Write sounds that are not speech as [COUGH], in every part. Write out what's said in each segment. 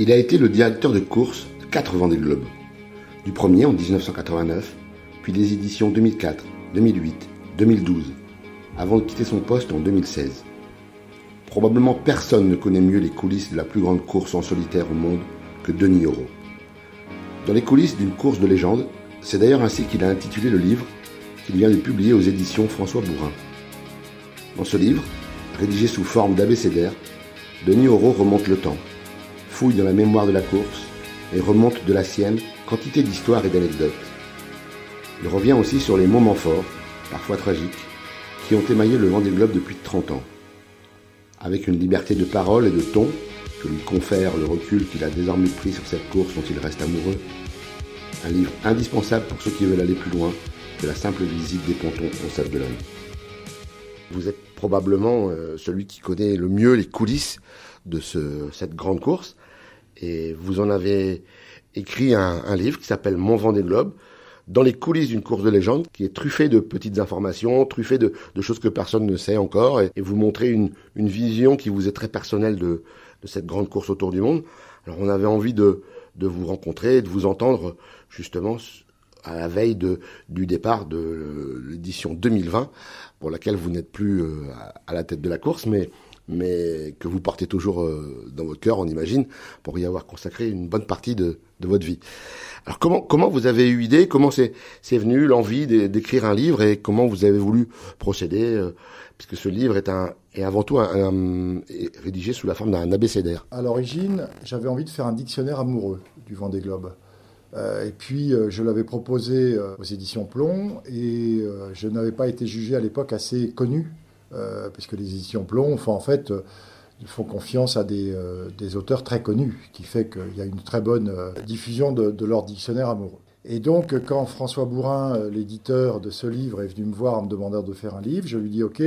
Il a été le directeur de course de quatre Vendée Globe. Du premier en 1989, puis les éditions 2004, 2008, 2012, avant de quitter son poste en 2016. Probablement personne ne connaît mieux les coulisses de la plus grande course en solitaire au monde que Denis Auro. Dans les coulisses d'une course de légende, c'est d'ailleurs ainsi qu'il a intitulé le livre qu'il vient de publier aux éditions François Bourrin. Dans ce livre, rédigé sous forme d'abécédaire, Denis Auro remonte le temps, fouille dans la mémoire de la course et remonte de la sienne quantité d'histoires et d'anecdotes. Il revient aussi sur les moments forts, parfois tragiques, qui ont émaillé le Vendée Globe depuis 30 ans avec une liberté de parole et de ton que lui confère le recul qu'il a désormais pris sur cette course dont il reste amoureux. Un livre indispensable pour ceux qui veulent aller plus loin que la simple visite des pontons au Sable de. Vous êtes probablement euh, celui qui connaît le mieux les coulisses de cette grande course et vous en avez écrit un, un livre qui s'appelle Mon Vendée Globe dans les coulisses d'une course de légende qui est truffée de petites informations, truffée de, choses que personne ne sait encore, et, vous montrez une, vision qui vous est très personnelle de, cette grande course autour du monde. Alors on avait envie de, vous rencontrer, de vous entendre justement à la veille de, du départ de l'édition 2020, pour laquelle vous n'êtes plus euh, à la tête de la course, mais mais que vous portez toujours euh, dans votre cœur, on imagine, pour y avoir consacré une bonne partie de, votre vie. Alors comment vous avez eu idée, comment c'est venu l'envie d'écrire un livre et comment vous avez voulu procéder, euh, puisque ce livre est un avant tout un, rédigé sous la forme d'un abécédaire. À l'origine, j'avais envie de faire un dictionnaire amoureux du Vendée Globe. Euh, et puis, je l'avais proposé aux éditions Plomb et je n'avais pas été jugé à l'époque assez connu euh, puisque les éditions Plomb font en fait euh, font confiance à euh, des, auteurs très connus, qui fait qu'il y a une très bonne diffusion de, leur dictionnaire amoureux. Et donc, quand François Bourrin, l'éditeur de ce livre, est venu me voir en me demandant de faire un livre, je lui dis OK,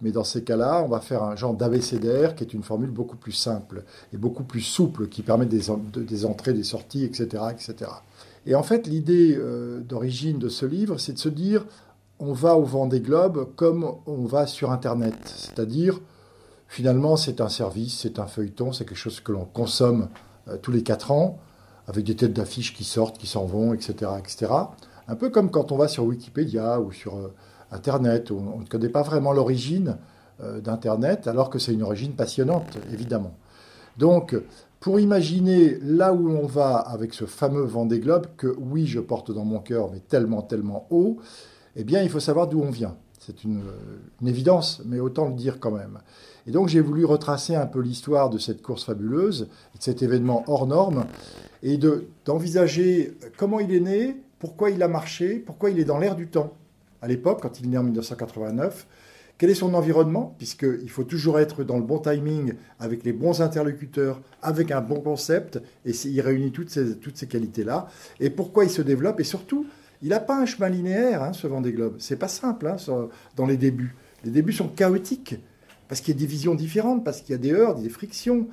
mais dans ces cas-là, on va faire un genre d'abécédaire qui est une formule beaucoup plus simple et beaucoup plus souple, qui permet des, des entrées, des sorties, etc. etc. Et en fait, l'idée d'origine de ce livre, c'est de se dire on va au vent des globes comme on va sur Internet. C'est-à-dire, finalement, c'est un service, c'est un feuilleton, c'est quelque chose que l'on consomme euh, tous les quatre ans, avec des têtes d'affiches qui sortent, qui s'en vont, etc., etc. Un peu comme quand on va sur Wikipédia ou sur euh, Internet, où on ne connaît pas vraiment l'origine euh, d'Internet, alors que c'est une origine passionnante, évidemment. Donc, pour imaginer là où on va avec ce fameux vent des globes, que oui, je porte dans mon cœur, mais tellement, tellement haut, eh bien, il faut savoir d'où on vient. C'est une, évidence, mais autant le dire quand même. Et donc, j'ai voulu retracer un peu l'histoire de cette course fabuleuse, de cet événement hors norme, et d'envisager comment il est né, pourquoi il a marché, pourquoi il est dans l'air du temps. À l'époque, quand il est né en 1989, quel est son environnement, puisqu'il faut toujours être dans le bon timing, avec les bons interlocuteurs, avec un bon concept, et il réunit toutes ces, toutes ces qualités-là, et pourquoi il se développe, et surtout, il n'a pas un chemin linéaire, hein, ce Vendée Globe. C'est pas simple hein, dans les débuts. Les débuts sont chaotiques parce qu'il y a des visions différentes, parce qu'il y a des heurts, des frictions.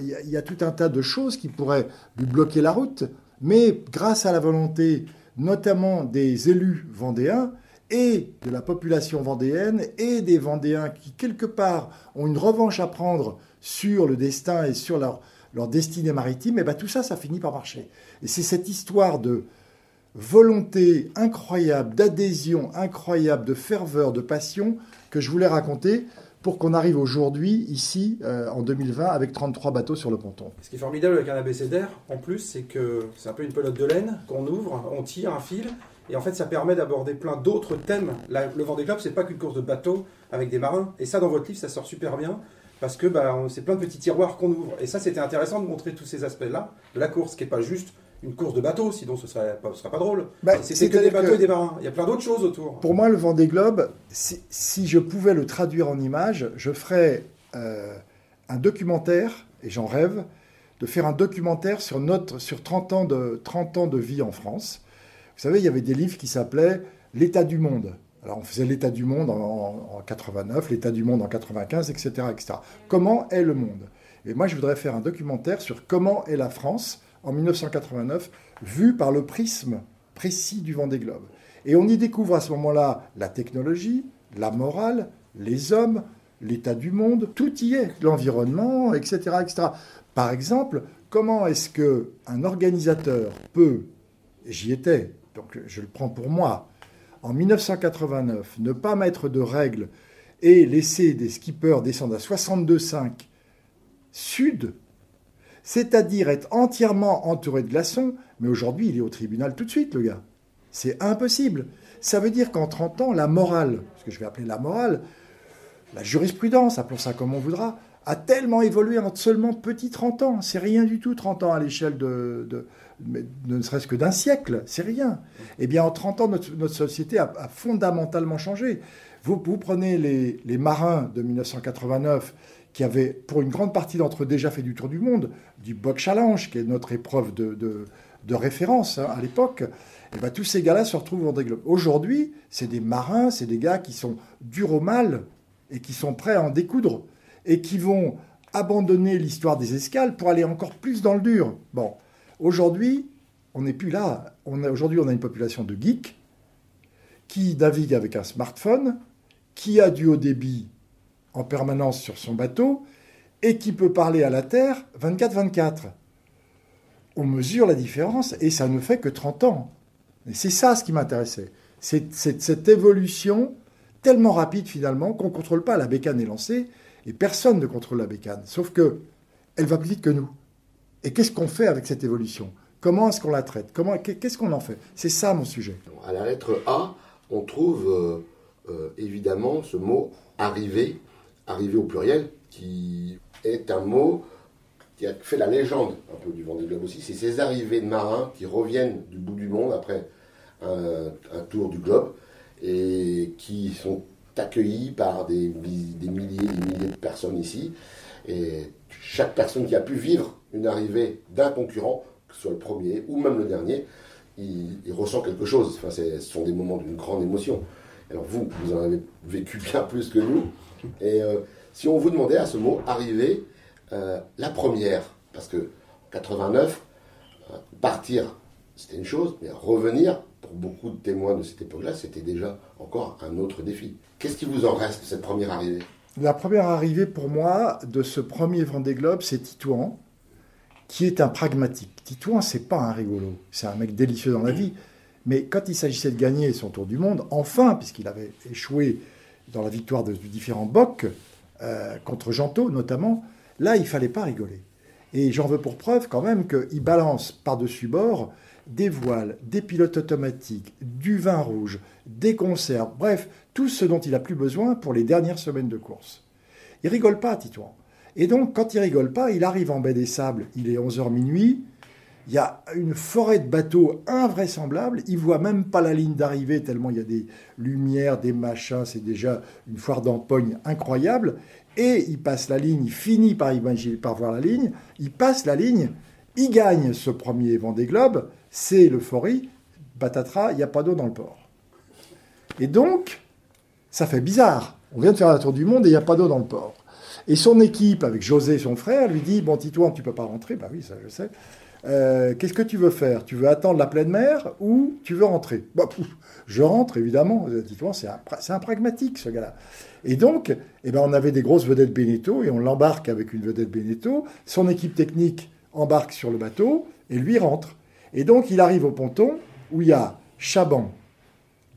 Il y, a, tout un tas de choses qui pourraient lui bloquer la route. Mais grâce à la volonté, notamment des élus vendéens et de la population vendéenne et des Vendéens qui, quelque part, ont une revanche à prendre sur le destin et sur leur, destinée maritime, et bien tout ça, ça finit par marcher. Et c'est cette histoire de, volonté incroyable, d'adhésion incroyable, de ferveur, de passion que je voulais raconter pour qu'on arrive aujourd'hui, ici, euh, en 2020, avec 33 bateaux sur le ponton. Ce qui est formidable avec un abécédaire, en plus, c'est que c'est un peu une pelote de laine qu'on ouvre, on tire un fil, et en fait, ça permet d'aborder plein d'autres thèmes. le Vendée Globe, c'est pas qu'une course de bateaux avec des marins, et ça, dans votre livre, ça sort super bien, parce que bah, c'est plein de petits tiroirs qu'on ouvre. Et ça, c'était intéressant de montrer tous ces aspects-là la course, qui n'est pas juste une course de bateau, sinon ce serait pas, serait pas drôle. Bah, c'est que des bateaux et des marins. Il y a plein d'autres choses autour. Pour moi, le Vendée Globe, si, si je pouvais le traduire en images, je ferais euh, un documentaire, et j'en rêve, de faire un documentaire sur, notre, sur 30, ans de, 30 ans de vie en France. Vous savez, il y avait des livres qui s'appelaient L'état du monde. Alors on faisait l'état du monde en, en 89, l'état du monde en 95, etc., etc. Comment est le monde? Et moi, je voudrais faire un documentaire sur comment est la France en 1989, vu par le prisme précis du Vendée Globe. Et on y découvre à ce moment-là la technologie, la morale, les hommes, l'état du monde, tout y est, l'environnement, etc., etc. Par exemple, comment est-ce que un organisateur peut, j'y étais, donc je le prends pour moi, en 1989, ne pas mettre de règles et laisser des skippers descendre à 62,5 sud, c'est-à-dire être entièrement entouré de glaçons, mais aujourd'hui il est au tribunal tout de suite, le gars. C'est impossible. Ça veut dire qu'en 30 ans, la morale, ce que je vais appeler la morale, la jurisprudence, appelons ça comme on voudra, a tellement évolué en seulement petit 30 ans. C'est rien du tout, 30 ans à l'échelle de, ne serait-ce que d'un siècle. C'est rien. Eh bien, en 30 ans, notre, société a, fondamentalement changé. Vous, prenez les, marins de 1989 qui avaient, pour une grande partie d'entre eux, déjà fait du tour du monde, du Boc Challenge, qui est notre épreuve de, de, référence hein, à l'époque. Et eh bien, tous ces gars-là se retrouvent en Vendée Aujourd'hui, c'est des marins, c'est des gars qui sont durs au mal et qui sont prêts à en découdre et qui vont abandonner l'histoire des escales pour aller encore plus dans le dur. Bon, aujourd'hui, on n'est plus là. Aujourd'hui, on a une population de geeks qui navigue avec un smartphone, qui a du haut débit en permanence sur son bateau et qui peut parler à la Terre 24-24. On mesure la différence et ça ne fait que 30 ans. Et c'est ça ce qui m'intéressait. C'est cette évolution tellement rapide finalement qu'on ne contrôle pas. La bécane est lancée et personne ne contrôle la bécane, sauf que elle va plus vite que nous. Et qu'est-ce qu'on fait avec cette évolution? Comment est-ce qu'on la traite? Comment Qu'est-ce qu'on en fait? C'est ça mon sujet. À la lettre A, on trouve euh, euh, évidemment ce mot arriver, arriver au pluriel, qui est un mot qui a fait la légende un peu du Vendée Globe aussi. C'est ces arrivées de marins qui reviennent du bout du monde après un, tour du globe et qui sont accueillis par des, milliers des milliers de personnes ici. Et chaque personne qui a pu vivre une arrivée d'un concurrent, que ce soit le premier ou même le dernier, il, ressent quelque chose. Enfin, ce sont des moments d'une grande émotion. Alors vous, vous en avez vécu bien plus que nous. Et euh, si on vous demandait à ce mot arriver, euh, la première, parce que 89, euh, partir, c'était une chose, mais revenir, pour beaucoup de témoins de cette époque-là, c'était déjà encore un autre défi. Qu'est-ce qui vous en reste de cette première arrivée? La première arrivée pour moi de ce premier Vendée Globe, c'est Titouan, qui est un pragmatique. Titouan, c'est pas un rigolo, c'est un mec délicieux dans la vie. Mais quand il s'agissait de gagner son tour du monde, enfin, puisqu'il avait échoué dans la victoire de, différents bocs, euh, contre Gento notamment, là, il fallait pas rigoler. Et j'en veux pour preuve quand même qu'il balance par-dessus bord des voiles, des pilotes automatiques, du vin rouge, des conserves, bref, tout ce dont il a plus besoin pour les dernières semaines de course. Il rigole pas, Titouan. Et donc, quand il rigole pas, il arrive en baie des Sables, il est 11h minuit, il y a une forêt de bateaux invraisemblable, il voit même pas la ligne d'arrivée tellement il y a des lumières, des machins, c'est déjà une foire d'empoigne incroyable, et il passe la ligne, il finit par, par voir la ligne, il passe la ligne, il gagne ce premier Vendée Globe, c'est l'euphorie, patatras, il n'y a pas d'eau dans le port. Et donc, ça fait bizarre. On vient de faire la tour du monde et il n'y a pas d'eau dans le port. Et son équipe, avec José, son frère, lui dit Bon, Titouan, tu ne peux pas rentrer. Bah oui, ça je sais. Euh, qu'est-ce que tu veux faire? Tu veux attendre la pleine mer ou tu veux rentrer? Bah, Je rentre, évidemment. Titouan, c'est un, pragmatique, ce gars-là. Et donc, eh ben, on avait des grosses vedettes Beneteau et on l'embarque avec une vedette Beneteau. Son équipe technique embarque sur le bateau et lui rentre. Et donc il arrive au ponton où il y a Chaban,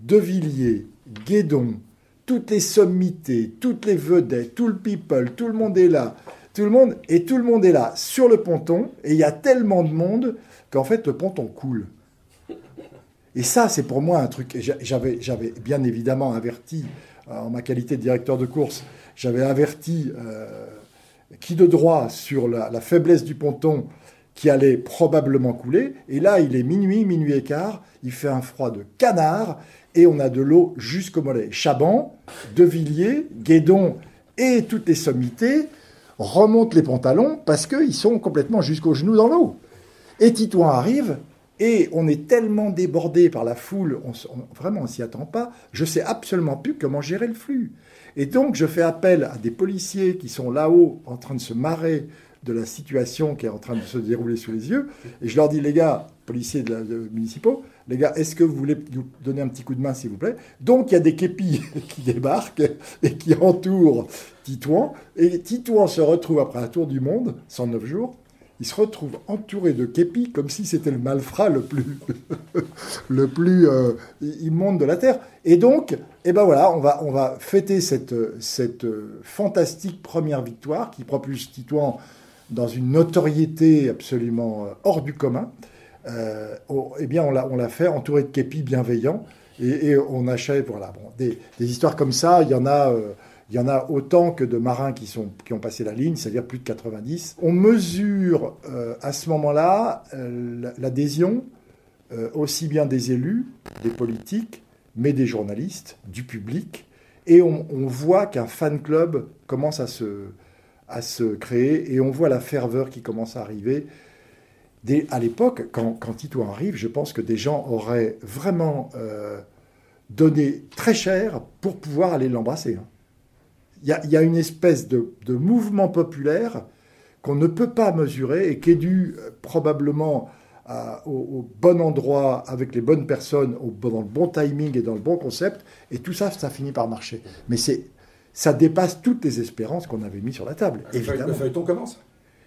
Devilliers, Guédon, toutes les sommités, toutes les vedettes, tout le people, tout le monde est là. Tout le monde, et tout le monde est là sur le ponton, et il y a tellement de monde qu'en fait le ponton coule. Et ça, c'est pour moi un truc. J'avais, j'avais bien évidemment averti, euh, en ma qualité de directeur de course, j'avais averti euh, qui de droit sur la, faiblesse du ponton qui allait probablement couler. Et là, il est minuit, minuit et quart, il fait un froid de canard et on a de l'eau jusqu'au mollet. Chaban, De Villiers, Guédon et toutes les sommités remontent les pantalons parce qu'ils sont complètement jusqu'aux genoux dans l'eau. Et Titouan arrive et on est tellement débordé par la foule, on, vraiment on s'y attend pas, je sais absolument plus comment gérer le flux. Et donc je fais appel à des policiers qui sont là-haut en train de se marrer de la situation qui est en train de se dérouler sous les yeux. Et je leur dis, les gars, policiers municipaux, les gars, est-ce que vous voulez nous donner un petit coup de main, s'il vous plaît? Donc il y a des képis [LAUGHS] qui débarquent et qui entourent Titouan. Et Titouan se retrouve après un tour du monde, 109 jours. il se retrouve entouré de képis comme si c'était le malfrat le plus, [LAUGHS] le plus euh, immonde de la Terre. Et donc, eh ben voilà, on va, on va fêter cette, cette fantastique première victoire qui propulse Titouan dans une notoriété absolument euh, hors du commun. Euh, eh bien, on l'a, fait entouré de képis bienveillants. Et, on achète, voilà, des, histoires comme ça, il y en a. Il y en a autant que de marins qui, sont, qui ont passé la ligne, c'est-à-dire plus de 90. On mesure euh, à ce moment-là euh, l'adhésion euh, aussi bien des élus, des politiques, mais des journalistes, du public. Et on, voit qu'un fan club commence à se, à se créer et on voit la ferveur qui commence à arriver. Dès, à l'époque, quand, quand, Tito arrive, je pense que des gens auraient vraiment donné très cher pour pouvoir aller l'embrasser. Hein il y, a une espèce de, mouvement populaire qu'on ne peut pas mesurer et qui est dû euh, probablement au, bon endroit, avec les bonnes personnes, dans le bon timing et dans le bon concept. Et tout ça, ça finit par marcher. Mais c'est, ça dépasse toutes les espérances qu'on avait mis sur la table. Le évidemment. Le feuilleton commence.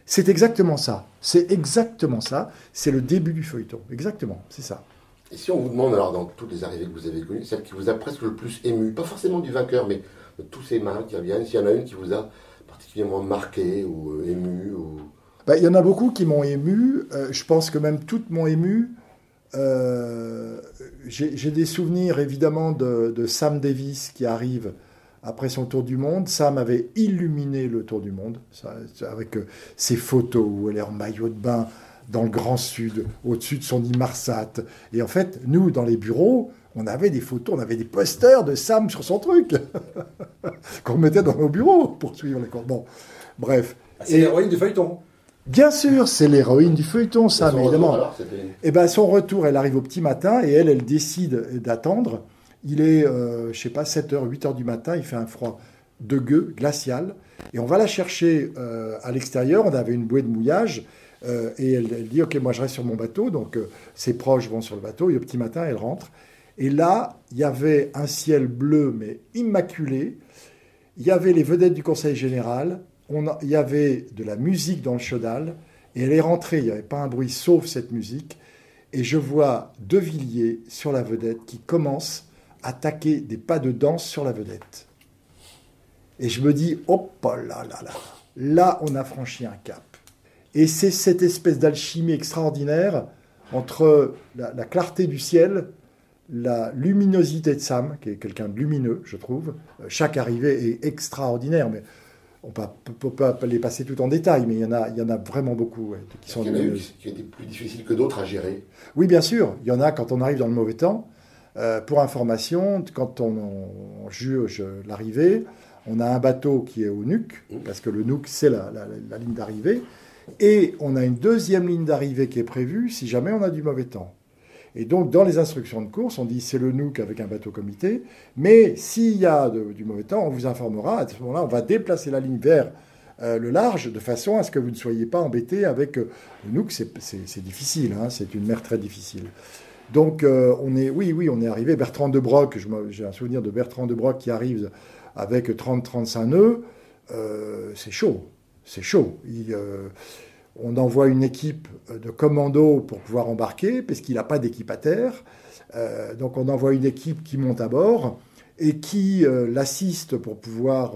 C'est exactement ça. C'est exactement ça. C'est le début du feuilleton. Exactement. C'est ça. Et si on vous demande, alors, dans toutes les arrivées que vous avez connues, celle qui vous a presque le plus ému, pas forcément du vainqueur, mais tous ces mains qui reviennent S'il y en a une qui vous a particulièrement marqué ou euh, ému ou... Bah, il y en a beaucoup qui m'ont ému. Euh, je pense que même toutes m'ont ému. Euh, j'ai des souvenirs évidemment de, Sam Davis qui arrive après son tour du monde. Sam avait illuminé le tour du monde avec ses photos où elle est en maillot de bain dans le Grand Sud, au-dessus de son Imarsat. Et en fait, nous, dans les bureaux, on avait des photos, on avait des posters de Sam sur son truc, [LAUGHS] qu'on mettait dans nos bureaux pour suivre les cours. Bon, bref. Ah, c'est l'héroïne du feuilleton. Bien sûr, c'est l'héroïne du feuilleton, Sam, évidemment. et eh ben, son retour, elle arrive au petit matin et elle, elle décide d'attendre. Il est, euh, je sais pas, 7h, 8h du matin, il fait un froid de gueux, glacial. Et on va la chercher euh, à l'extérieur. On avait une bouée de mouillage. Euh, et elle, dit Ok, moi je reste sur mon bateau. Donc ses proches vont sur le bateau. Et au petit matin, elle rentre. Et là, il y avait un ciel bleu, mais immaculé. Il y avait les vedettes du Conseil général. Il y avait de la musique dans le chaudal. Et elle est rentrée, il n'y avait pas un bruit sauf cette musique. Et je vois De Villiers sur la vedette qui commence à taquer des pas de danse sur la vedette. Et je me dis, hop là là là, là on a franchi un cap. Et c'est cette espèce d'alchimie extraordinaire entre la clarté du ciel la luminosité de Sam, qui est quelqu'un de lumineux, je trouve. Euh, chaque arrivée est extraordinaire, mais on ne peut pas les passer tout en détail, mais il y en a, il y en a vraiment beaucoup qui sont Il y en a qui étaient plus difficiles que d'autres à gérer. Oui, bien sûr. Il y en a quand on arrive dans le mauvais temps. Euh, pour information, quand on, juge l'arrivée, on a un bateau qui est au NUC, parce que le NUC, c'est la, ligne d'arrivée. Et on a une deuxième ligne d'arrivée qui est prévue si jamais on a du mauvais temps. Et donc, dans les instructions de course, on dit c'est le Nook avec un bateau comité. Mais s'il y a du mauvais temps, on vous informera. À ce moment-là, on va déplacer la ligne vers euh, le large de façon à ce que vous ne soyez pas embêté avec euh, le Nook. C'est difficile, hein, c'est une mer très difficile. Donc, euh, on est, oui, oui, on est arrivé. Bertrand de Broc, j'ai un souvenir de Bertrand de Broc qui arrive avec 30-35 nœuds. c'est chaud, c'est chaud. Il, on envoie une équipe euh, de commando pour pouvoir embarquer, parce qu'il n'a pas d'équipe à terre. Euh, donc on envoie une équipe qui monte à bord et qui euh, l'assiste pour pouvoir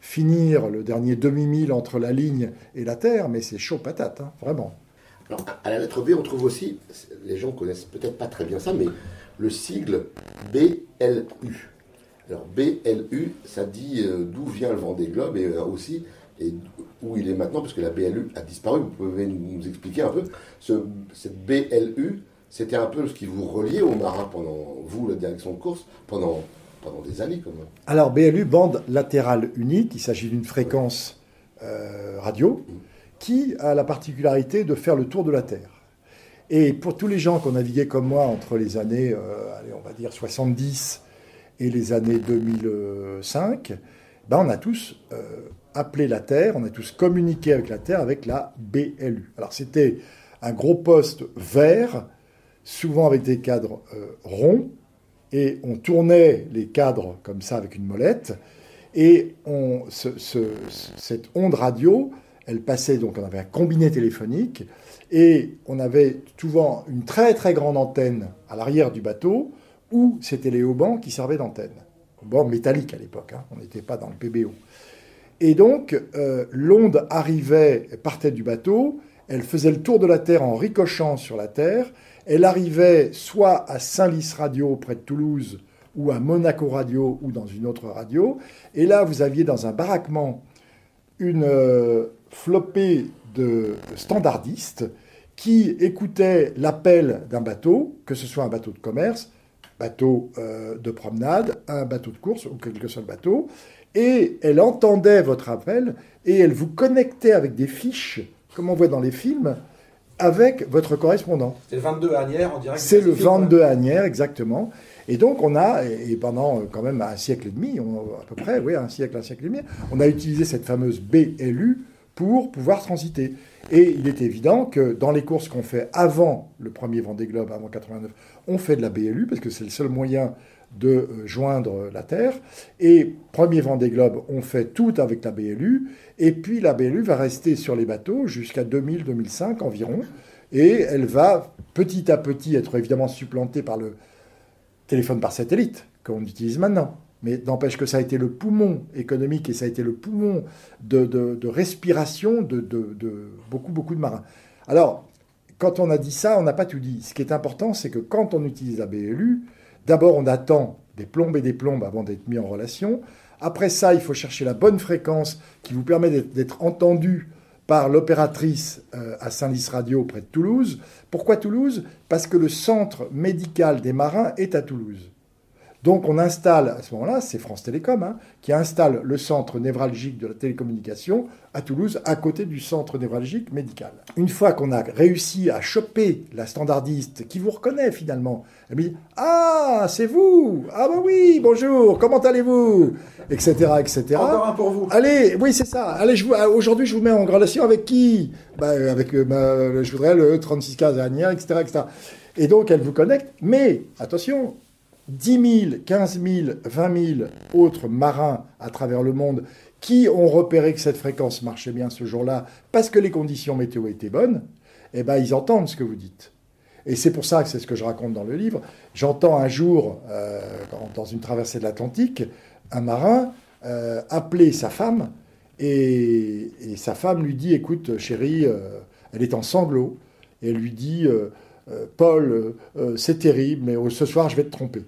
finir le dernier demi-mille entre la ligne et la terre, mais c'est chaud patate, hein, vraiment. Alors, à la lettre B, on trouve aussi, les gens connaissent peut-être pas très bien ça, mais le sigle BLU. Alors BLU, ça dit d'où vient le Vendée Globe et aussi et où il est maintenant, parce que la BLU a disparu. Vous pouvez nous expliquer un peu ce, cette BLU C'était un peu ce qui vous reliait aux marins pendant, vous, la direction de course, pendant, pendant des années quand même. Alors BLU, bande latérale unique, il s'agit d'une fréquence euh, radio qui a la particularité de faire le tour de la Terre. Et pour tous les gens qui ont navigué comme moi entre les années, euh, allez, on va dire 70 et les années 2005, ben on a tous euh, appelé la Terre, on a tous communiqué avec la Terre avec la BLU. Alors c'était un gros poste vert, souvent avec des cadres euh, ronds, et on tournait les cadres comme ça avec une molette, et on, cette onde radio, elle passait, donc on avait un combiné téléphonique, et on avait souvent une très très grande antenne à l'arrière du bateau, où c'était les haubans qui servaient d'antenne. Haubans métalliques à l'époque, hein, on n'était pas dans le PBO. Et donc, euh, l'onde arrivait, partait du bateau, elle faisait le tour de la Terre en ricochant sur la Terre, elle arrivait soit à Saint-Lys Radio près de Toulouse, ou à Monaco Radio, ou dans une autre radio, et là vous aviez dans un baraquement une euh, flopée de standardistes qui écoutaient l'appel d'un bateau, que ce soit un bateau de commerce, bateau euh, de promenade, un bateau de course ou quelque soit le bateau, et elle entendait votre appel et elle vous connectait avec des fiches, comme on voit dans les films, avec votre correspondant. C'est le 22 Agnières en direct. C'est le 22 Agnières, exactement. Et donc on a, et pendant quand même un siècle et demi, à peu près, oui, un siècle, un siècle et demi, on a utilisé cette fameuse BLU pour pouvoir transiter. Et il est évident que dans les courses qu'on fait avant le premier Vendée Globe, avant 89, on fait de la BLU parce que c'est le seul moyen de euh, joindre la Terre. Et premier Vendée Globe, on fait tout avec la BLU. Et puis la BLU va rester sur les bateaux jusqu'à 2000-2005 environ. Et elle va petit à petit être évidemment supplantée par le téléphone par satellite qu'on utilise maintenant. Mais n'empêche que ça a été le poumon économique et ça a été le poumon de, respiration de, de, beaucoup, beaucoup de marins. Alors, quand on a dit ça, on n'a pas tout dit. Ce qui est important, c'est que quand on utilise la BLU, d'abord on attend des plombes et des plombes avant d'être mis en relation. Après ça, il faut chercher la bonne fréquence qui vous permet d'être entendu par l'opératrice euh, à Saint-Lys Radio près de Toulouse. Pourquoi Toulouse? Parce que le centre médical des marins est à Toulouse. Donc on installe, à ce moment-là, c'est France Télécom, hein, qui installe le centre névralgique de la télécommunication à Toulouse, à côté du centre névralgique médical. Une fois qu'on a réussi à choper la standardiste, qui vous reconnaît finalement, elle me dit Ah, c'est vous Ah bah oui, bonjour, comment allez-vous? Etc. etc. Encore un pour vous. Allez, oui, c'est ça. Allez, aujourd'hui, je vous mets en relation avec qui? Bah, Avec, euh, je voudrais le 3615 dernière, etc., etc. Et donc, elle vous connecte, mais attention, 10 000, 15 000, 20 000 autres marins à travers le monde qui ont repéré que cette fréquence marchait bien ce jour-là parce que les conditions météo étaient bonnes, eh ben, ils entendent ce que vous dites. Et c'est pour ça que c'est ce que je raconte dans le livre. J'entends un jour, euh, dans une traversée de l'Atlantique, un marin euh, appeler sa femme et, sa femme lui dit, écoute chérie, euh, elle est en sanglots, et elle lui dit, Paul, c'est terrible, mais ce soir je vais te tromper.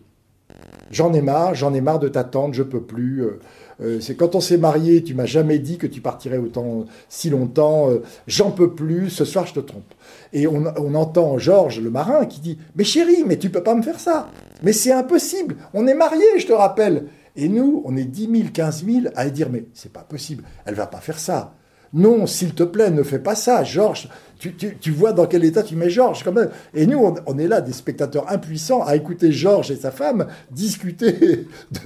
J'en ai marre, j'en ai marre de t'attendre, je peux plus. Euh, euh, c'est quand on s'est marié, tu m'as jamais dit que tu partirais autant si longtemps. Euh, j'en peux plus. Ce soir, je te trompe. Et on, entend Georges, le marin, qui dit Mais chérie, mais tu peux pas me faire ça. Mais c'est impossible. On est mariés, je te rappelle. Et nous, on est 10 000, 15 000 à dire Mais c'est pas possible. Elle va pas faire ça. Non, s'il te plaît, ne fais pas ça, Georges. Tu, vois dans quel état tu mets Georges quand même. Et nous, on, est là, des spectateurs impuissants, à écouter Georges et sa femme discuter [LAUGHS]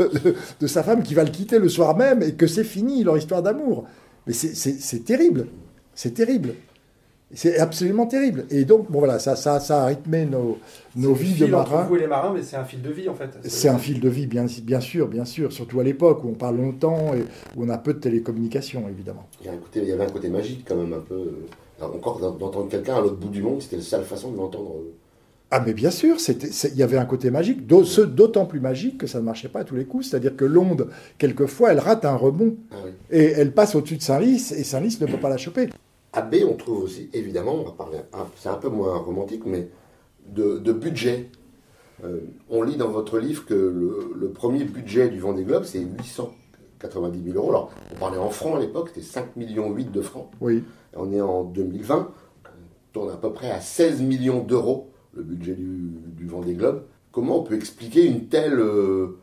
de, sa femme qui va le quitter le soir même et que c'est fini leur histoire d'amour. Mais c'est terrible. C'est terrible. C'est absolument terrible. Et donc, bon voilà, ça, ça, ça a rythmé nos, nos vies de marins. Vous et les marins, mais c'est un fil de vie en fait. C'est un fil de vie, bien, bien sûr, bien sûr. Surtout à l'époque où on parle longtemps et où on a peu de télécommunications, évidemment. Il y, avait un côté magique quand même, un peu. Euh, encore d'entendre quelqu'un à l'autre bout du monde, c'était la seule façon de l'entendre. Ah mais bien sûr, il y avait un côté magique, d'autant plus magique que ça ne marchait pas à tous les coups. C'est-à-dire que l'onde, quelquefois, elle rate un rebond. Ah et elle passe au-dessus de Saint-Lys, et Saint-Lys ne peut pas la choper. B, on trouve aussi, évidemment, on va parler, c'est un peu moins romantique, mais de, budget. Euh, on lit dans votre livre que le, premier budget du Vendée Globe, c'est 890 000 euros. Alors, on parlait en francs à l'époque, c'était 5 millions 8 de francs. Oui. on est en 2020, on tourne à peu près à 16 millions d'euros le budget du, du, Vendée Globe. Comment on peut expliquer une telle euh,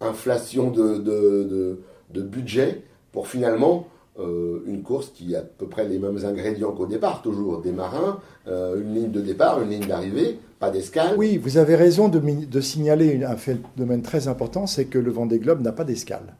inflation de, de, budget pour finalement euh, une course qui a à peu près les mêmes ingrédients qu'au départ, toujours des marins, euh, une ligne de départ, une ligne d'arrivée, pas d'escale. Oui, vous avez raison de, signaler un phénomène très important, c'est que le Vendée Globe n'a pas d'escale.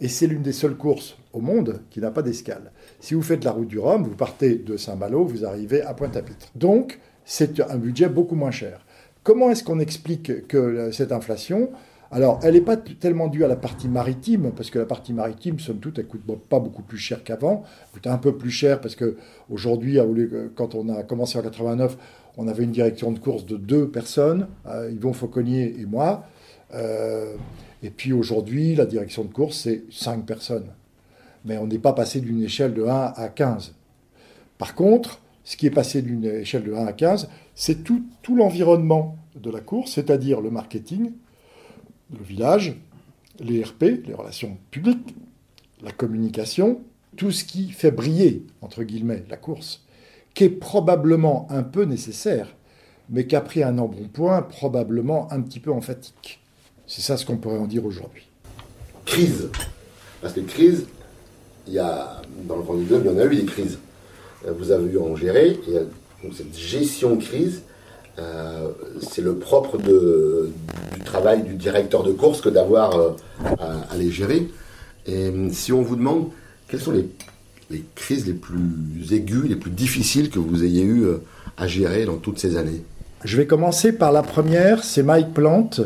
Et c'est l'une des seules courses au monde qui n'a pas d'escale. Si vous faites la route du Rhum, vous partez de Saint-Malo, vous arrivez à Pointe-à-Pitre. Donc, c'est un budget beaucoup moins cher. Comment est-ce qu'on explique que cette inflation? Alors, elle n'est pas tellement due à la partie maritime, parce que la partie maritime, somme toute, elle coûte pas beaucoup plus cher qu'avant. Elle coûte un peu plus cher parce que aujourd'hui, quand on a commencé en 89, on avait une direction de course de deux personnes, euh, Yvon Fauconnier et moi. Euh, et puis aujourd'hui, la direction de course, c'est cinq personnes. Mais on n'est pas passé d'une échelle de 1 à 15. Par contre, ce qui est passé d'une échelle de 1 à 15, c'est tout, tout l'environnement de la course, c'est-à-dire le marketing, le village, les RP, les relations publiques, la communication, tout ce qui fait briller, entre guillemets, la course, qui est probablement un peu nécessaire, mais qui a pris un embonpoint probablement un petit peu emphatique. C'est ça ce qu'on pourrait en dire aujourd'hui. Crise. Parce que crise, il y a, dans le Vendée Globe, il y en a eu des crises. Euh, vous avez eu en gérer, donc cette gestion crise, euh, c'est le propre de, du directeur de course que d'avoir euh, à, les gérer. Et si on vous demande quelles sont les, crises les plus aiguës, les plus difficiles que vous ayez eu à gérer dans toutes ces années? Je vais commencer par la première, c'est Mike Plante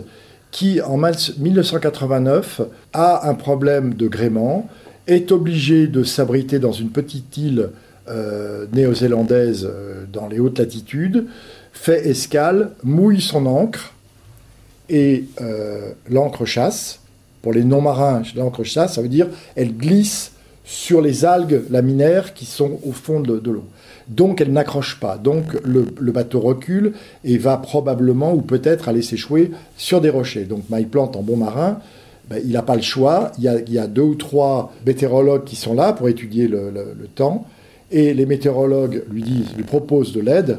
qui en 1989 a un problème de gréement, est obligé de s'abriter dans une petite île euh, néo-zélandaise euh, dans les hautes latitudes, fait escale, mouille son ancre et euh, l'encre chasse. Pour les non-marins, l'encre chasse, ça veut dire elle glisse sur les algues laminaires qui sont au fond de, l'eau. Donc elle n'accroche pas. Donc le, bateau recule et va probablement ou peut-être aller s'échouer sur des rochers. Donc Mike Plante, en bon marin, ben, il n'a pas le choix. Il y, a, deux ou trois météorologues qui sont là pour étudier le temps. Et les météorologues lui proposent de l'aide,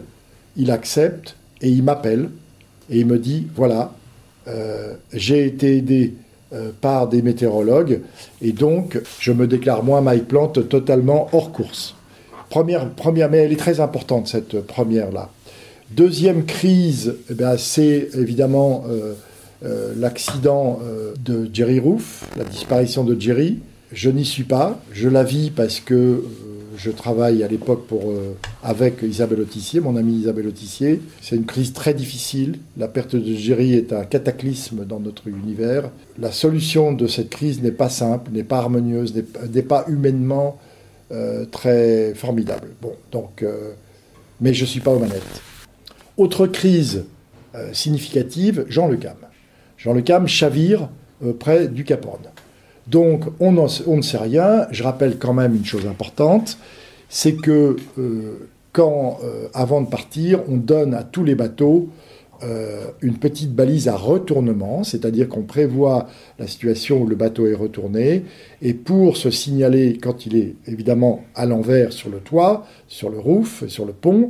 il accepte et il m'appelle et il me dit, voilà, euh, j'ai été aidé euh, par des météorologues et donc je me déclare moi, Mike Plante, totalement hors course. Première, première, mais elle est très importante cette première-là. Deuxième crise, eh c'est évidemment euh, l'accident de Jerry Roof, la disparition de Jerry. Je n'y suis pas, je la vis parce que je travaille à l'époque pour, euh, avec Isabelle Autissier, mon amie Isabelle Autissier. C'est une crise très difficile. La perte de Géry est un cataclysme dans notre univers. La solution de cette crise n'est pas simple, n'est pas harmonieuse, n'est pas humainement euh, très formidable. Bon, donc, euh, mais je ne suis pas aux manettes. Autre crise significative, Jean Le Cam. Jean Le Cam chavire près du Cap Horn. Donc on, ne sait rien. Je rappelle quand même une chose importante, c'est que euh, quand, euh, avant de partir, on donne à tous les bateaux euh, une petite balise à retournement, c'est-à-dire qu'on prévoit la situation où le bateau est retourné, et pour se signaler quand il est évidemment à l'envers sur le toit, sur le roof, sur le pont,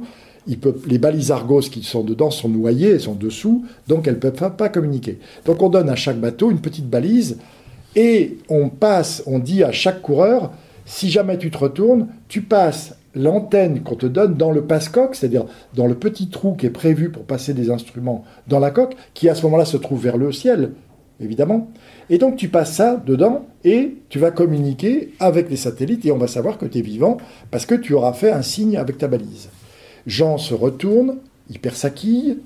les balises Argos qui sont dedans sont noyées, elles sont dessous, donc elles ne peuvent pas communiquer. Donc on donne à chaque bateau une petite balise et on passe, on dit à chaque coureur, si jamais tu te retournes, tu passes l'antenne qu'on te donne dans le passe-coque, c'est-à-dire dans le petit trou qui est prévu pour passer des instruments dans la coque, qui à ce moment-là se trouve vers le ciel, évidemment. Et donc tu passes ça dedans et tu vas communiquer avec les satellites et on va savoir que tu es vivant parce que tu auras fait un signe avec ta balise. Jean se retourne, il perd sa quille,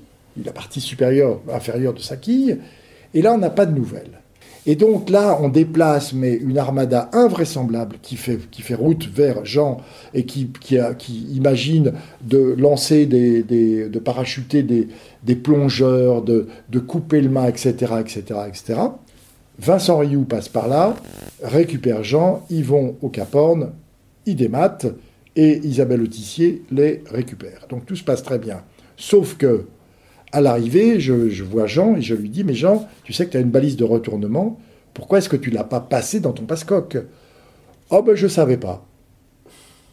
la partie supérieure, inférieure de sa quille, et là on n'a pas de nouvelles. Et donc là, on déplace mais une armada invraisemblable qui fait, qui fait route vers Jean et qui, imagine de lancer des, de parachuter des, plongeurs, de, de, couper le mât, etc., etc., etc. Vincent Rioux passe par là, récupère Jean, ils vont au Cap Horn, ils dématent et Isabelle Autissier les récupère. Donc tout se passe très bien. Sauf que à l'arrivée, je, vois Jean et je lui dis, mais Jean, tu sais que tu as une balise de retournement, pourquoi est-ce que tu ne l'as pas passée dans ton passe-coque? Oh ben je ne savais pas.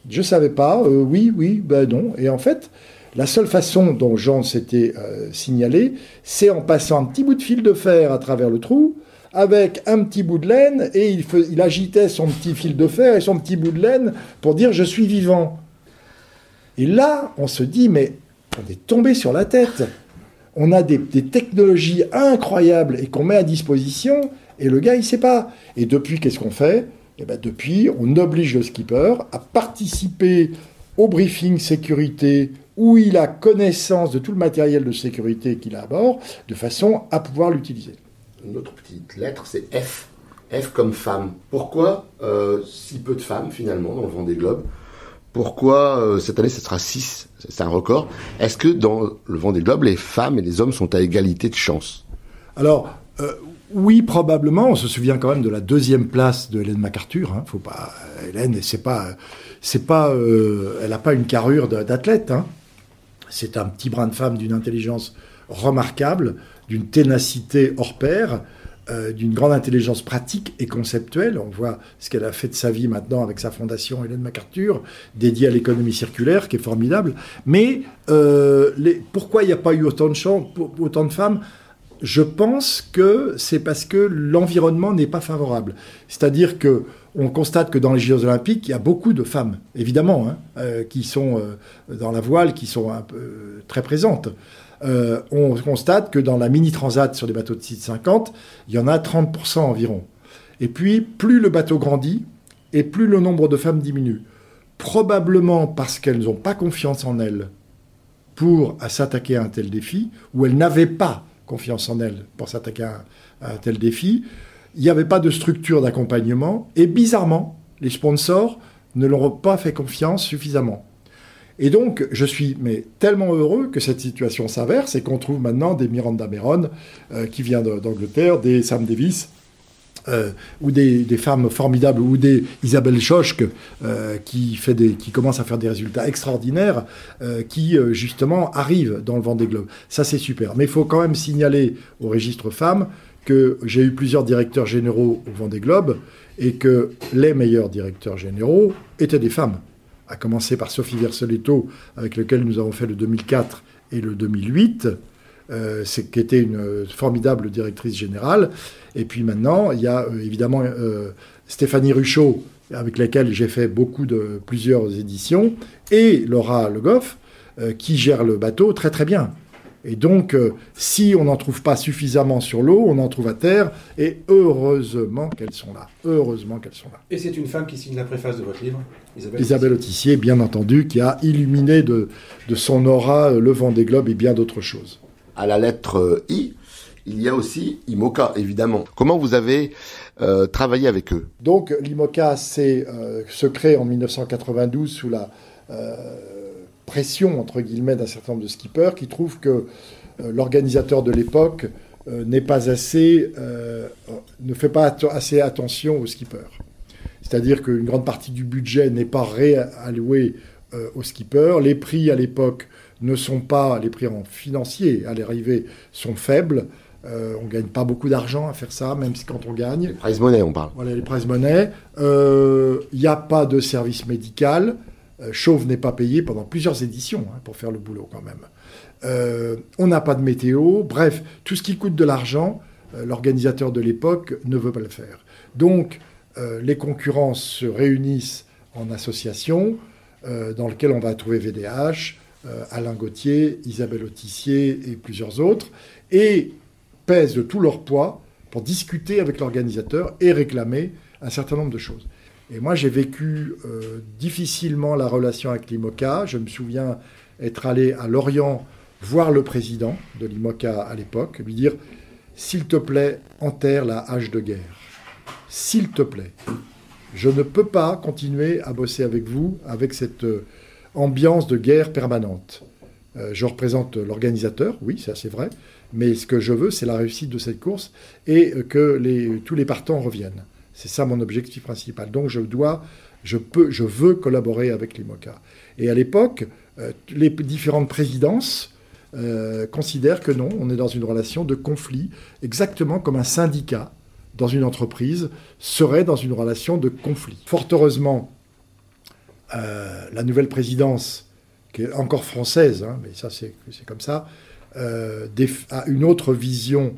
Je ne savais pas, euh, oui, oui, ben non. Et en fait, la seule façon dont Jean s'était euh, signalé, c'est en passant un petit bout de fil de fer à travers le trou, avec un petit bout de laine, et il, il agitait son petit fil de fer et son petit bout de laine pour dire je suis vivant. Et là, on se dit, mais on est tombé sur la tête on a des, technologies incroyables et qu'on met à disposition, et le gars, il ne sait pas. Et depuis, qu'est-ce qu'on fait? Eh ben, Depuis, on oblige le skipper à participer au briefing sécurité où il a connaissance de tout le matériel de sécurité qu'il a à bord, de façon à pouvoir l'utiliser. une autre petite lettre, c'est F. F comme femme. Pourquoi euh, si peu de femmes finalement dans le Vendée Globe Pourquoi euh, cette année ce sera 6 C'est un record. Est-ce que dans le Vendée Globe, les femmes et les hommes sont à égalité de chance? Alors, euh, oui, probablement. On se souvient quand même de la deuxième place de Hélène MacArthur. Hein. Faut pas, Hélène, c'est pas, c'est pas, elle n'a pas une carrure d'athlète. Hein. C'est un petit brin de femme d'une intelligence remarquable, d'une ténacité hors pair. Euh, d'une grande intelligence pratique et conceptuelle. On voit ce qu'elle a fait de sa vie maintenant avec sa fondation Hélène MacArthur, dédiée à l'économie circulaire, qui est formidable. Mais euh, pourquoi il n'y a pas eu autant de, femmes? Je pense que c'est parce que l'environnement n'est pas favorable. C'est-à-dire que on constate que dans les Jeux Olympiques, il y a beaucoup de femmes, évidemment, hein, euh, qui sont dans la voile, qui sont très présentes. Euh, on constate que dans la mini transat sur des bateaux de 650, il y en a 30% environ. Et puis, plus le bateau grandit, et plus le nombre de femmes diminue. Probablement parce qu'elles n'ont pas confiance en elles pour s'attaquer à un tel défi, ou elles n'avaient pas confiance en elles pour s'attaquer à, un tel défi. Il n'y avait pas de structure d'accompagnement, et bizarrement, les sponsors ne leur ont pas fait confiance suffisamment. Et donc, je suis tellement heureux que cette situation s'inverse et qu'on trouve maintenant des Miranda Meron euh, qui vient d'Angleterre, des Sam Davis. Euh, ou des, femmes formidables, ou des Isabelle Schoschke, euh, qui, des, commence à faire des résultats extraordinaires, qui justement arrivent dans le Vendée Globe. Ça, c'est super. Mais il faut quand même signaler au registre femmes que j'ai eu plusieurs directeurs généraux au Vendée Globe et que les meilleurs directeurs généraux étaient des femmes à commencer par Sophie Versoletto, avec lequel nous avons fait le 2004 et le 2008, euh, qui était une formidable directrice générale. Et puis maintenant, il y a euh, évidemment euh, Stéphanie Ruchot, avec laquelle j'ai fait beaucoup de plusieurs éditions, et Laura Le Goff, qui gère le bateau très très bien. Et donc, euh, si on n'en trouve pas suffisamment sur l'eau, on en trouve à terre. Et heureusement qu'elles sont là. Heureusement qu'elles sont là. Et c'est une femme qui signe la préface de votre livre, Isabelle, Isabelle Autissier, bien entendu, qui a illuminé de, son aura euh, le vent des globes et bien d'autres choses. À la lettre euh, I, il y a aussi IMOCA, évidemment. Comment vous avez travaillé avec eux? Donc, l'IMOCA se crée en 1992 sous la pression, entre guillemets, d'un certain nombre de skippers qui trouvent que euh, l'organisateur de l'époque euh, n'est pas assez, euh, ne fait pas assez attention aux skippers. C'est-à-dire qu'une grande partie du budget n'est pas réallouée aux skippers. Les prix à l'époque ne sont pas, les prix en financier à l'arrivée sont faibles. on ne gagne pas beaucoup d'argent à faire ça, même si quand on gagne. Les prize money, on parle. Voilà, les prize money. Il n'y a pas de service médical. Euh, Chauve n'est pas payé pendant plusieurs éditions hein, pour faire le boulot quand même. Euh, on n'a pas de météo, bref, tout ce qui coûte de l'argent, euh, l'organisateur de l'époque ne veut pas le faire. Donc, les concurrents se réunissent en association, dans lequel on va trouver VDH, Alain Gauthier, Isabelle Autissier et plusieurs autres, et pèsent de tout leur poids pour discuter avec l'organisateur et réclamer un certain nombre de choses. Et moi, j'ai vécu euh, difficilement la relation avec l'IMOCA. Je me souviens être allé à Lorient voir le président de l'IMOCA à l'époque, lui dire S'il te plaît, enterre la hache de guerre. S'il te plaît. Je ne peux pas continuer à bosser avec vous avec cette euh, ambiance de guerre permanente. Euh, je représente l'organisateur, oui, ça c'est vrai, mais ce que je veux, c'est la réussite de cette course et que tous les partants reviennent. C'est ça mon objectif principal. Donc je dois, je peux, je veux collaborer avec l'IMOCA. Et à l'époque, euh, les différentes présidences euh, considèrent que non, on est dans une relation de conflit, exactement comme un syndicat dans une entreprise serait dans une relation de conflit. Fort heureusement, euh, la nouvelle présidence, qui est encore française, hein, mais ça c'est comme ça, a une autre vision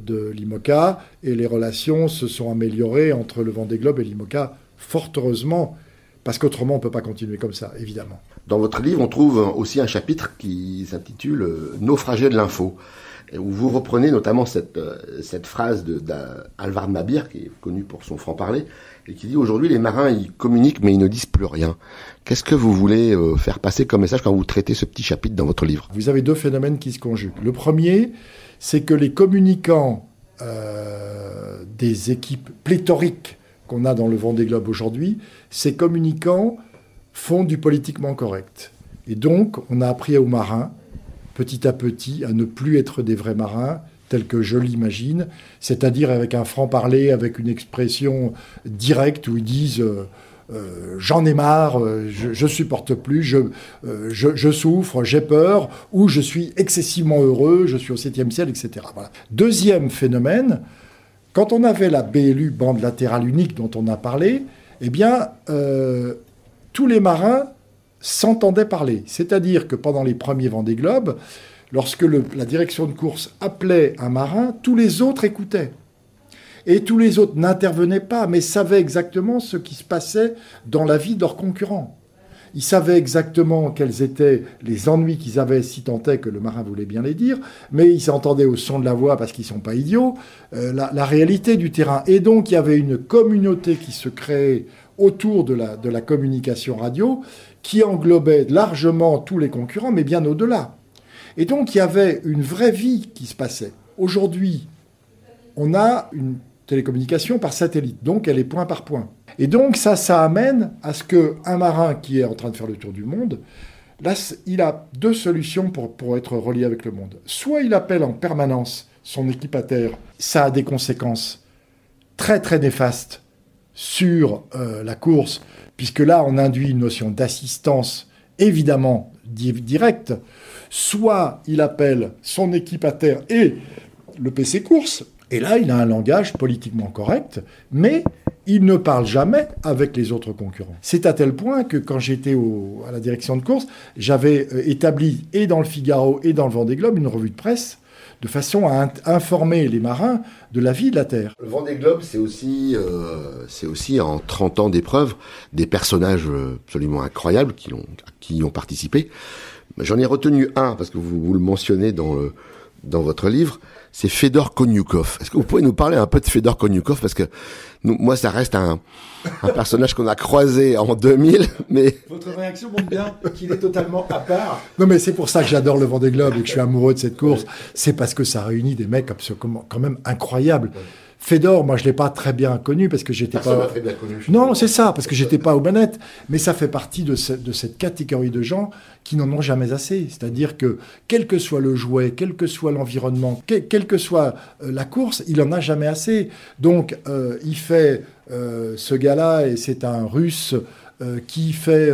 de l'IMOCA et les relations se sont améliorées entre le Vendée Globe et l'IMOCA, fort heureusement, parce qu'autrement on ne peut pas continuer comme ça, évidemment. Dans votre livre, on trouve aussi un chapitre qui s'intitule euh, Naufragé de l'info, où vous reprenez notamment cette, euh, cette phrase d'Alvard Mabir, qui est connu pour son franc-parler, et qui dit aujourd'hui les marins ils communiquent mais ils ne disent plus rien. Qu'est-ce que vous voulez faire passer comme message quand vous traitez ce petit chapitre dans votre livre? Vous avez deux phénomènes qui se conjuguent. Le premier, c'est que les communicants euh, des équipes pléthoriques qu'on a dans le Vendée Globe aujourd'hui, ces communicants font du politiquement correct. Et donc, on a appris aux marins, petit à petit, à ne plus être des vrais marins, tels que je l'imagine, c'est-à-dire avec un franc-parler, avec une expression directe où ils disent euh, euh, j'en ai marre, euh, je, supporte plus, je, je, souffre, j'ai peur, ou je suis excessivement heureux, je suis au septième ciel, etc. Deuxième phénomène, quand on avait la BLU, bande latérale unique dont on a parlé, eh bien, tous les marins s'entendaient parler. C'est-à-dire que pendant les premiers Vendée Globe, lorsque la direction de course appelait un marin, tous les autres écoutaient. Et tous les autres n'intervenaient pas, mais savaient exactement ce qui se passait dans la vie de leurs concurrents. Ils savaient exactement quels étaient les ennuis qu'ils avaient, si tant est que le marin voulait bien les dire, mais ils s'entendaient au son de la voix parce qu'ils ne sont pas idiots, euh, la, réalité du terrain. Et donc, il y avait une communauté qui se créait autour de la, de la communication radio qui englobait largement tous les concurrents, mais bien au-delà. Et donc il y avait une vraie vie qui se passait. Aujourd'hui, on a une télécommunication par satellite, donc elle est point par point. Et donc ça, ça amène à ce qu'un marin qui est en train de faire le tour du monde, là, il a deux solutions pour, pour être relié avec le monde. Soit il appelle en permanence son équipe à terre, ça a des conséquences très très néfastes sur euh, la course, puisque là on induit une notion d'assistance évidemment directe, soit il appelle son équipe à terre et le PC course, et là il a un langage politiquement correct, mais il ne parle jamais avec les autres concurrents. C'est à tel point que quand j'étais à la direction de course, j'avais euh, établi et dans le Figaro et dans le Vendée Globe une revue de presse de façon à informer les marins de la vie de la Terre. Le Vendée Globe, c'est aussi, euh, aussi en 30 ans d'épreuve des personnages euh, absolument incroyables qui, ont, qui y ont participé. J'en ai retenu un, parce que vous, vous le mentionnez dans, le, dans votre livre, c'est Fedor Konyukov. Est-ce que vous pouvez nous parler un peu de Fedor Konyukov? Parce que nous, moi, ça reste un, un personnage qu'on a croisé en 2000, mais... Votre réaction montre bien qu'il est totalement à part. Non, mais c'est pour ça que j'adore le Vendée Globe et que je suis amoureux de cette course. C'est parce que ça réunit des mecs quand même incroyables. Fedor, moi je l'ai pas très bien connu parce que j'étais pas. Bien connu, non, c'est ça, parce que j'étais pas aux manettes. Mais ça fait partie de, de cette catégorie de gens qui n'en ont jamais assez. C'est-à-dire que quel que soit le jouet, quel que soit l'environnement, quelle que soit euh, la course, il en a jamais assez. Donc euh, il fait euh, ce gars-là et c'est un Russe qui fait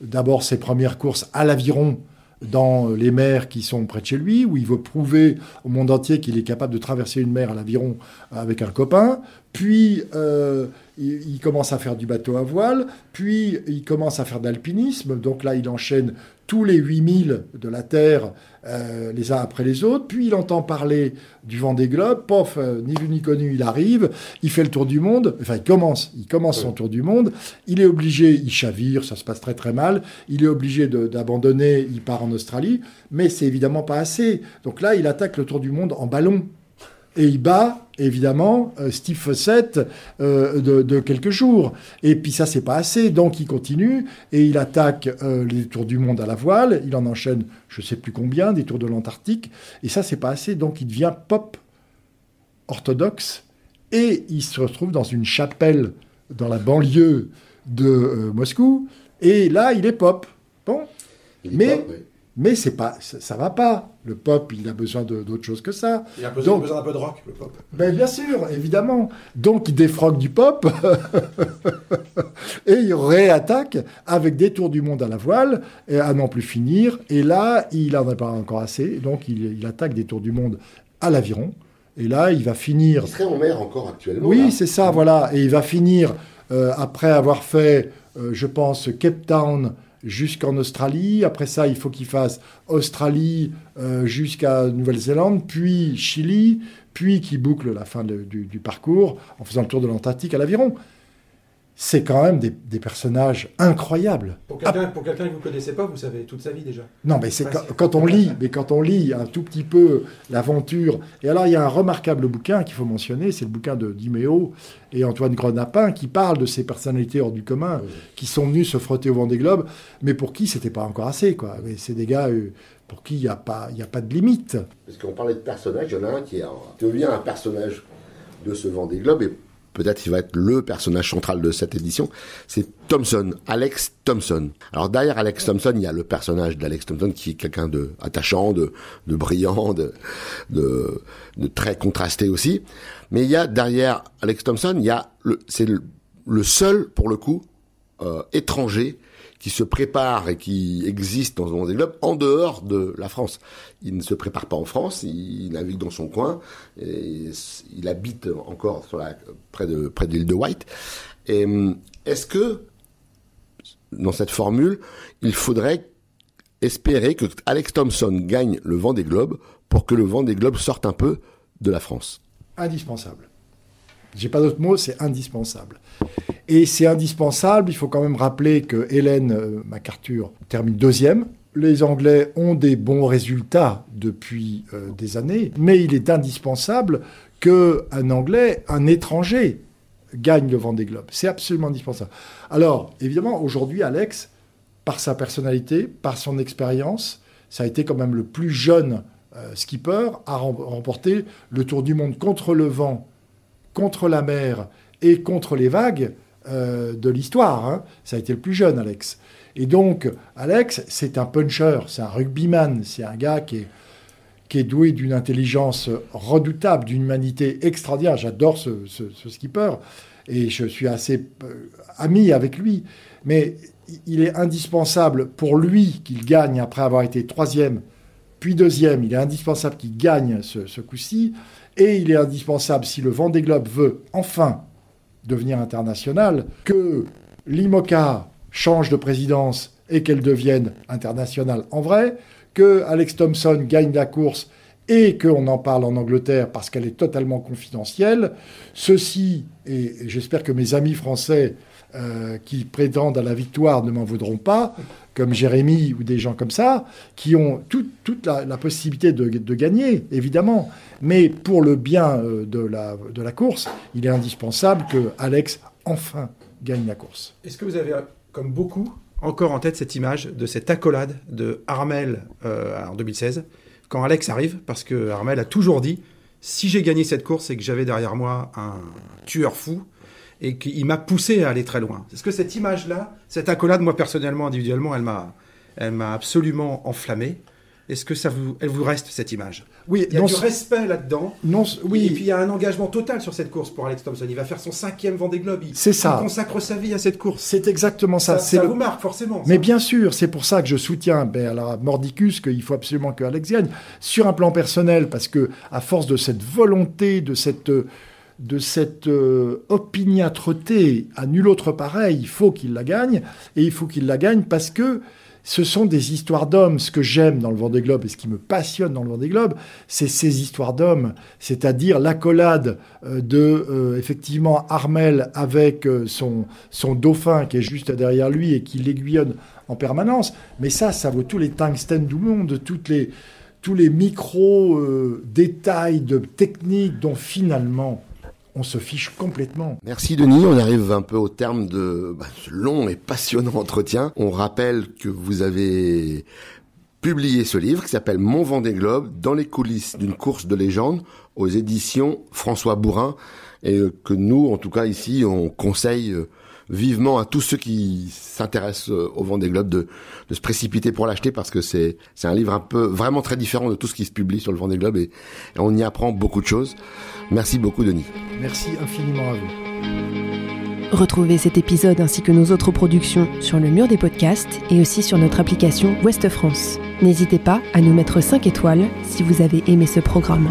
d'abord ses premières courses à l'aviron dans les mers qui sont près de chez lui, où il veut prouver au monde entier qu'il est capable de traverser une mer à l'aviron avec un copain. Puis euh, il, commence à faire du bateau à voile, puis il commence à faire d'alpinisme. Donc là, il enchaîne tous les 8000 de la Terre euh, les uns après les autres. Puis il entend parler du vent des globes. Pof, euh, ni vu ni connu, il arrive. Il fait le tour du monde. Enfin, il commence. Il commence son tour du monde. Il est obligé, il chavire, ça se passe très très mal. Il est obligé d'abandonner. Il part en Australie. Mais c'est évidemment pas assez. Donc là, il attaque le tour du monde en ballon et il bat évidemment euh, Steve Fossett euh, de, quelques jours. Et puis ça, c'est pas assez, donc il continue et il attaque euh, les tours du monde à la voile. Il en enchaîne, je sais plus combien, des tours de l'Antarctique. Et ça, c'est pas assez, donc il devient pop orthodoxe et il se retrouve dans une chapelle dans la banlieue de Moscou. Et là, il est pop. Bon, mais mais c'est pas, ça, va pas. Le pop, il a besoin d'autre chose que ça. Il a besoin, d'un peu de rock, le pop. Ben bien sûr, évidemment. Donc il défroque du pop [LAUGHS] et il réattaque avec des tours du monde à la voile et à n'en plus finir. Et là, il en a pas encore assez. Donc il, attaque des tours du monde à l'aviron. Et là, il va finir. Il serait en mer encore actuellement. Oui, c'est ça, voilà. Et il va finir euh, après avoir fait, euh, je pense, Cape Town jusqu'en Australie. Après ça, il faut qu'il fasse Australie euh, jusqu'à Nouvelle-Zélande, puis Chili, puis qu'il boucle la fin du, parcours en faisant le tour de l'Antarctique à l'aviron. C'est quand même des, personnages incroyables. Pour quelqu'un que vous ne connaissez pas, vous savez toute sa vie déjà. Non, mais c'est quand, on lit, mais quand on lit un tout petit peu l'aventure. Et alors, il y a un remarquable bouquin qu'il faut mentionner, c'est le bouquin de Diméo et Antoine Grenapin qui parle de ces personnalités hors du commun qui sont venus se frotter au vent des globes, mais pour qui c'était pas encore assez, quoi. C'est des gars euh, pour qui il n'y a, pas, a pas de limite. Parce qu'on parlait de personnages, il y en a un qui devient un personnage de ce vent des globes et peut-être il va être le personnage central de cette édition, c'est Thompson, Alex Thompson. Alors derrière Alex Thompson, il y a le personnage d'Alex Thompson qui est quelqu'un de attachant, de, de brillant, de, de, très contrasté aussi. Mais il y a derrière Alex Thompson, il y a le, c'est le, seul pour le coup euh, étranger qui se prépare et qui existe dans le monde des globes en dehors de la France. Il ne se prépare pas en France, il navigue dans son coin, et il habite encore sur la, près de près de l'île de White. Et est-ce que dans cette formule, il faudrait espérer que Alex Thompson gagne le vent des globes pour que le vent des globes sorte un peu de la France? Indispensable. J'ai pas d'autre mot, c'est indispensable. Et c'est indispensable, il faut quand même rappeler que Hélène euh, MacArthur termine deuxième. Les Anglais ont des bons résultats depuis euh, des années, mais il est indispensable qu'un Anglais, un étranger, gagne le Vendée Globe. C'est absolument indispensable. Alors, évidemment, aujourd'hui, Alex, par sa personnalité, par son expérience, ça a été quand même le plus jeune euh, skipper à remporter le Tour du Monde contre le vent, contre la mer et contre les vagues euh, de l'histoire. Hein. Ça a été le plus jeune, Alex. Et donc, Alex, c'est un puncher, c'est un rugbyman, c'est un gars qui est, doué d'une intelligence redoutable, d'une humanité extraordinaire. J'adore ce, skipper et je suis assez euh, ami avec lui. Mais il est indispensable pour lui qu'il gagne après avoir été troisième, puis deuxième. Il est indispensable qu'il gagne ce coup-ci. Et il est indispensable, si le Vendée Globe veut enfin devenir internationale, que l'IMOCA change de présidence et qu'elle devienne internationale en vrai, que Alex Thompson gagne la course et qu'on en parle en Angleterre parce qu'elle est totalement confidentielle. Ceci, et j'espère que mes amis français euh, qui prétendent à la victoire ne m'en voudront pas, comme Jérémy ou des gens comme ça, qui ont toute la, possibilité de, gagner, évidemment. Mais pour le bien euh, de la, course, il est indispensable que Alex enfin gagne la course. Est-ce que vous avez, comme beaucoup, encore en tête cette image de cette accolade de Armel euh, en 2016, quand Alex arrive, parce que Armel a toujours dit si j'ai gagné cette course, c'est que j'avais derrière moi un tueur fou et qu'il m'a poussé à aller très loin. Est-ce que cette image-là, cette accolade, moi personnellement, individuellement, elle m'a, elle m'a absolument enflammé. Est-ce que ça vous, elle vous reste cette image? Oui, il y a du respect là-dedans. Non, oui. Et puis il y a un engagement total sur cette course pour Alex Thompson. Il va faire son cinquième Vendée Globe. C'est ça. Il consacre sa vie à cette course. C'est exactement ça. Ça, ça vous marque forcément. Mais bien sûr, c'est pour ça que je soutiens ben, alors, Mordicus qu'il faut absolument que Alex gagne sur un plan personnel parce que à force de cette volonté, de cette de cette euh, opiniâtreté à nul autre pareil, il faut qu'il la gagne, et il faut qu'il la gagne parce que ce sont des histoires d'hommes. Ce que j'aime dans le Vendée Globe et ce qui me passionne dans le Vendée Globe, c'est ces histoires d'hommes, c'est-à-dire l'accolade euh, de euh, effectivement Armel avec son, son dauphin qui est juste derrière lui et qui l'aiguillonne en permanence. Mais ça, ça vaut tous les tungstènes du monde, les, tous les micro-détails de technique dont finalement on se fiche complètement. Merci Denis, on arrive un peu au terme de bah, ce long et passionnant [LAUGHS] entretien. On rappelle que vous avez publié ce livre qui s'appelle Mon Vendée Globe dans les coulisses d'une course de légende aux éditions François Bourrin et que nous, en tout cas ici, on conseille euh, vivement à tous ceux qui s'intéressent euh, au Vendée Globe de, de se précipiter pour l'acheter parce que c'est c'est un livre un peu vraiment très différent de tout ce qui se publie sur le Vendée Globe et, et on y apprend beaucoup de choses. Merci beaucoup Denis. Merci infiniment à vous. Retrouvez cet épisode ainsi que nos autres productions sur le mur des podcasts et aussi sur notre application Ouest France. N'hésitez pas à nous mettre 5 étoiles si vous avez aimé ce programme.